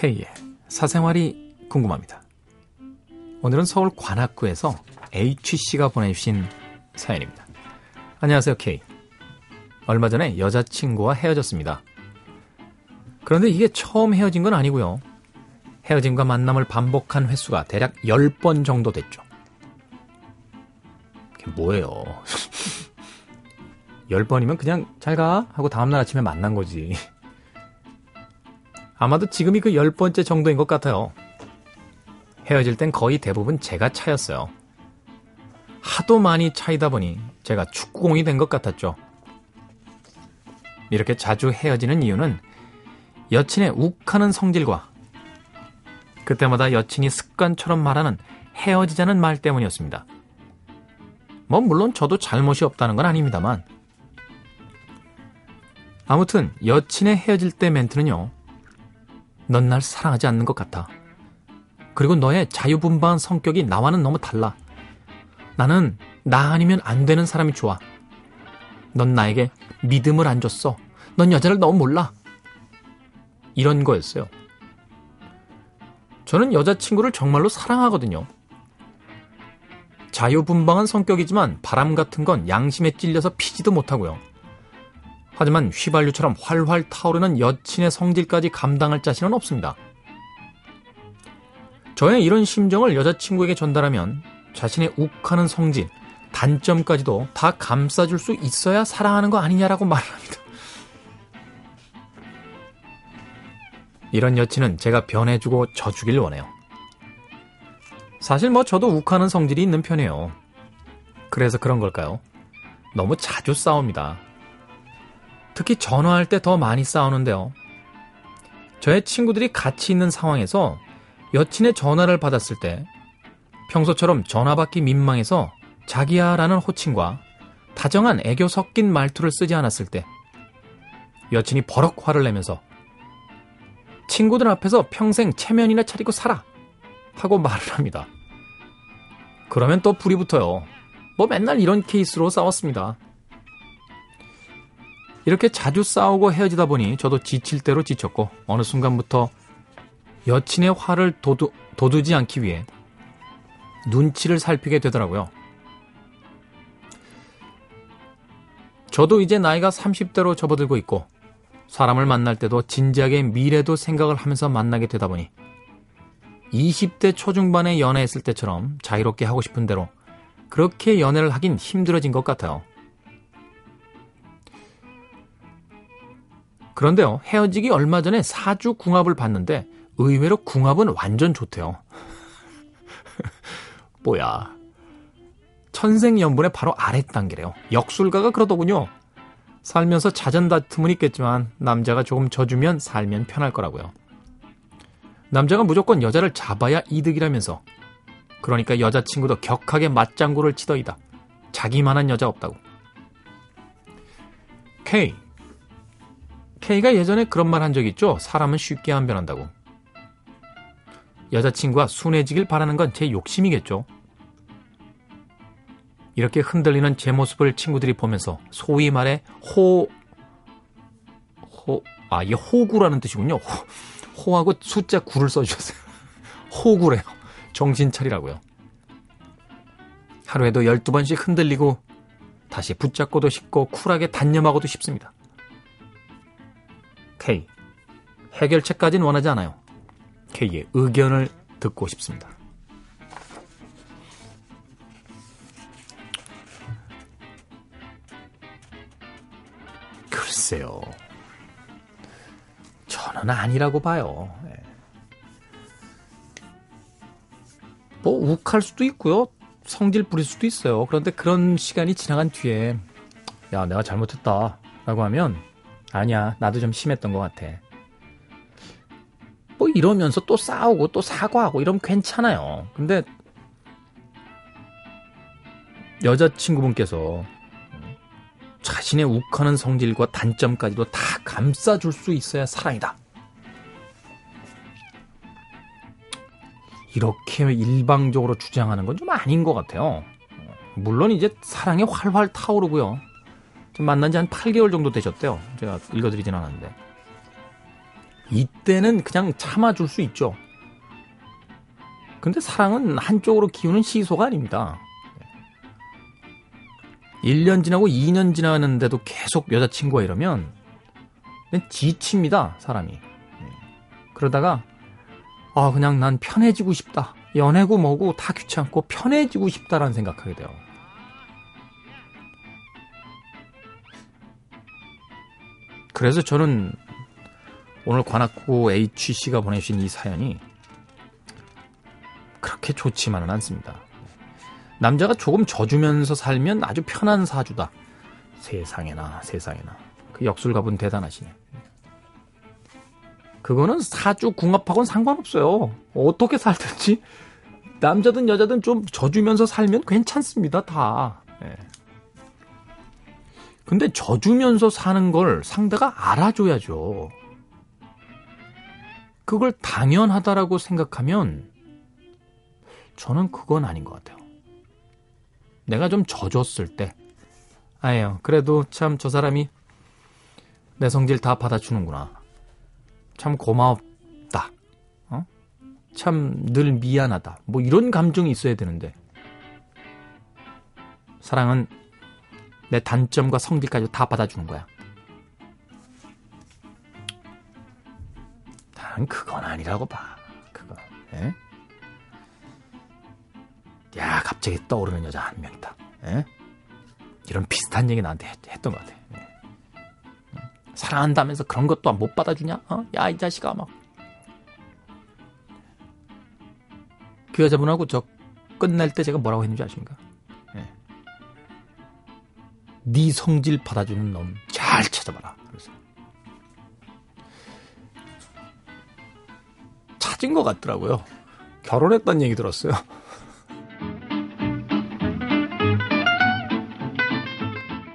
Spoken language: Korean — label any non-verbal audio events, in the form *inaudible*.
K의 사생활이 궁금합니다. 오늘은 서울 관악구에서 H씨가 보내주신 사연입니다. 안녕하세요, K. 얼마 전에 여자친구와 헤어졌습니다. 그런데 이게 처음 헤어진 건 아니고요. 헤어짐과 만남을 반복한 횟수가 대략 10번 정도 됐죠. 그게 뭐예요? *laughs* 10번이면 그냥 잘 가? 하고 다음날 아침에 만난 거지. 아마도 지금이 그 10번째 정도인 것 같아요. 헤어질 땐 거의 대부분 제가 차였어요. 하도 많이 차이다 보니 제가 축구공이 된 것 같았죠. 이렇게 자주 헤어지는 이유는 여친의 욱하는 성질과 그때마다 여친이 습관처럼 말하는 헤어지자는 말 때문이었습니다. 뭐 물론 저도 잘못이 없다는 건 아닙니다만 아무튼 여친의 헤어질 때 멘트는요. 넌 날 사랑하지 않는 것 같아. 그리고 너의 자유분방한 성격이 나와는 너무 달라. 나는 나 아니면 안 되는 사람이 좋아. 넌 나에게 믿음을 안 줬어. 넌 여자를 너무 몰라. 이런 거였어요. 저는 여자친구를 정말로 사랑하거든요. 자유분방한 성격이지만 바람 같은 건 양심에 찔려서 피지도 못하고요. 하지만 휘발유처럼 활활 타오르는 여친의 성질까지 감당할 자신은 없습니다. 저의 이런 심정을 여자친구에게 전달하면 자신의 욱하는 성질, 단점까지도 다 감싸줄 수 있어야 사랑하는 거 아니냐라고 말을 합니다. 이런 여친은 제가 변해주고 져주길 원해요. 사실 뭐 저도 욱하는 성질이 있는 편이에요. 그래서 그런 걸까요? 너무 자주 싸웁니다. 특히 전화할 때 더 많이 싸우는데요. 저의 친구들이 같이 있는 상황에서 여친의 전화를 받았을 때 평소처럼 전화 받기 민망해서 자기야 라는 호칭과 다정한 애교 섞인 말투를 쓰지 않았을 때 여친이 버럭 화를 내면서 친구들 앞에서 평생 체면이나 차리고 살아 하고 말을 합니다. 그러면 또 불이 붙어요. 뭐 맨날 이런 케이스로 싸웠습니다. 이렇게 자주 싸우고 헤어지다 보니 저도 지칠 대로 지쳤고 어느 순간부터 여친의 화를 도두, 도두지 않기 위해 눈치를 살피게 되더라고요. 저도 이제 나이가 30대로 접어들고 있고 사람을 만날 때도 진지하게 미래도 생각을 하면서 만나게 되다 보니 20대 초중반에 연애했을 때처럼 자유롭게 하고 싶은 대로 그렇게 연애를 하긴 힘들어진 것 같아요. 그런데요, 헤어지기 얼마 전에 사주 궁합을 봤는데 의외로 궁합은 완전 좋대요. *laughs* 뭐야. 천생연분의 바로 아래 단계래요. 역술가가 그러더군요. 살면서 잦은 다툼은 있겠지만 남자가 조금 져주면 살면 편할 거라고요. 남자가 무조건 여자를 잡아야 이득이라면서 그러니까 여자친구도 격하게 맞장구를 치더이다. 자기만한 여자 없다고. K. K가 예전에 그런 말 한 적 있죠? 사람은 쉽게 안 변한다고. 여자친구가 순해지길 바라는 건 제 욕심이겠죠? 이렇게 흔들리는 제 모습을 친구들이 보면서 소위 말해 호, 호, 아, 이게 호구라는 뜻이군요. 호, 호하고 숫자 9를 써주셨어요. *laughs* 호구래요. 정신 차리라고요. 하루에도 12번씩 흔들리고 다시 붙잡고도 싶고 쿨하게 단념하고도 싶습니다. K. 해결책까지는 원하지 않아요. K의 의견을 듣고 싶습니다. 글쎄요. 저는 아니라고 봐요. 네. 뭐 욱할 수도 있고요. 성질 부릴 수도 있어요. 그런데 그런 시간이 지나간 뒤에 야 내가 잘못했다 라고 하면 아니야 나도 좀 심했던 것 같아. 뭐 이러면서 또 싸우고 또 사과하고 이러면 괜찮아요. 근데 여자친구분께서 자신의 욱하는 성질과 단점까지도 다 감싸줄 수 있어야 사랑이다. 이렇게 일방적으로 주장하는 건 좀 아닌 것 같아요. 물론 이제 사랑이 활활 타오르고요. 좀 만난 지 한 8개월 정도 되셨대요. 제가 읽어드리진 않았는데. 이때는 그냥 참아줄 수 있죠. 근데 사랑은 한쪽으로 기우는 시소가 아닙니다. 1년 지나고 2년 지나는데도 계속 여자친구가 이러면 지칩니다, 사람이. 그러다가, 아, 그냥 난 편해지고 싶다. 연애고 뭐고 다 귀찮고 편해지고 싶다라는 생각하게 돼요. 그래서 저는 오늘 관악구 HC가 보내주신 이 사연이 그렇게 좋지만은 않습니다. 남자가 조금 져주면서 살면 아주 편한 사주다. 세상에나 세상에나 그 역술가분 대단하시네. 그거는 사주 궁합하고는 상관없어요. 어떻게 살든지 남자든 여자든 좀 져주면서 살면 괜찮습니다. 다. 네. 근데 져주면서 사는 걸 상대가 알아줘야죠. 그걸 당연하다라고 생각하면 저는 그건 아닌 것 같아요. 내가 좀 져줬을 때, 아예요. 그래도 참 저 사람이 내 성질 다 받아주는구나. 참 고마웠다. 어? 참 늘 미안하다. 뭐 이런 감정이 있어야 되는데. 사랑은 내 단점과 성질까지 다 받아주는 거야. 난 그건 아니라고 봐. 그거. 에? 야, 갑자기 떠오르는 여자 한 명 있다. 에? 이런 비슷한 얘기 나한테 했, 던것 같아. 에. 사랑한다면서 그런 것도 못 받아주냐? 어? 야, 이 자식아, 막. 그 여자분하고 저 끝날 때 제가 뭐라고 했는지 아십니까? 네 성질 받아주는 놈 잘 찾아봐라. 그래서 찾은 것 같더라고요. 결혼했다는 얘기 들었어요.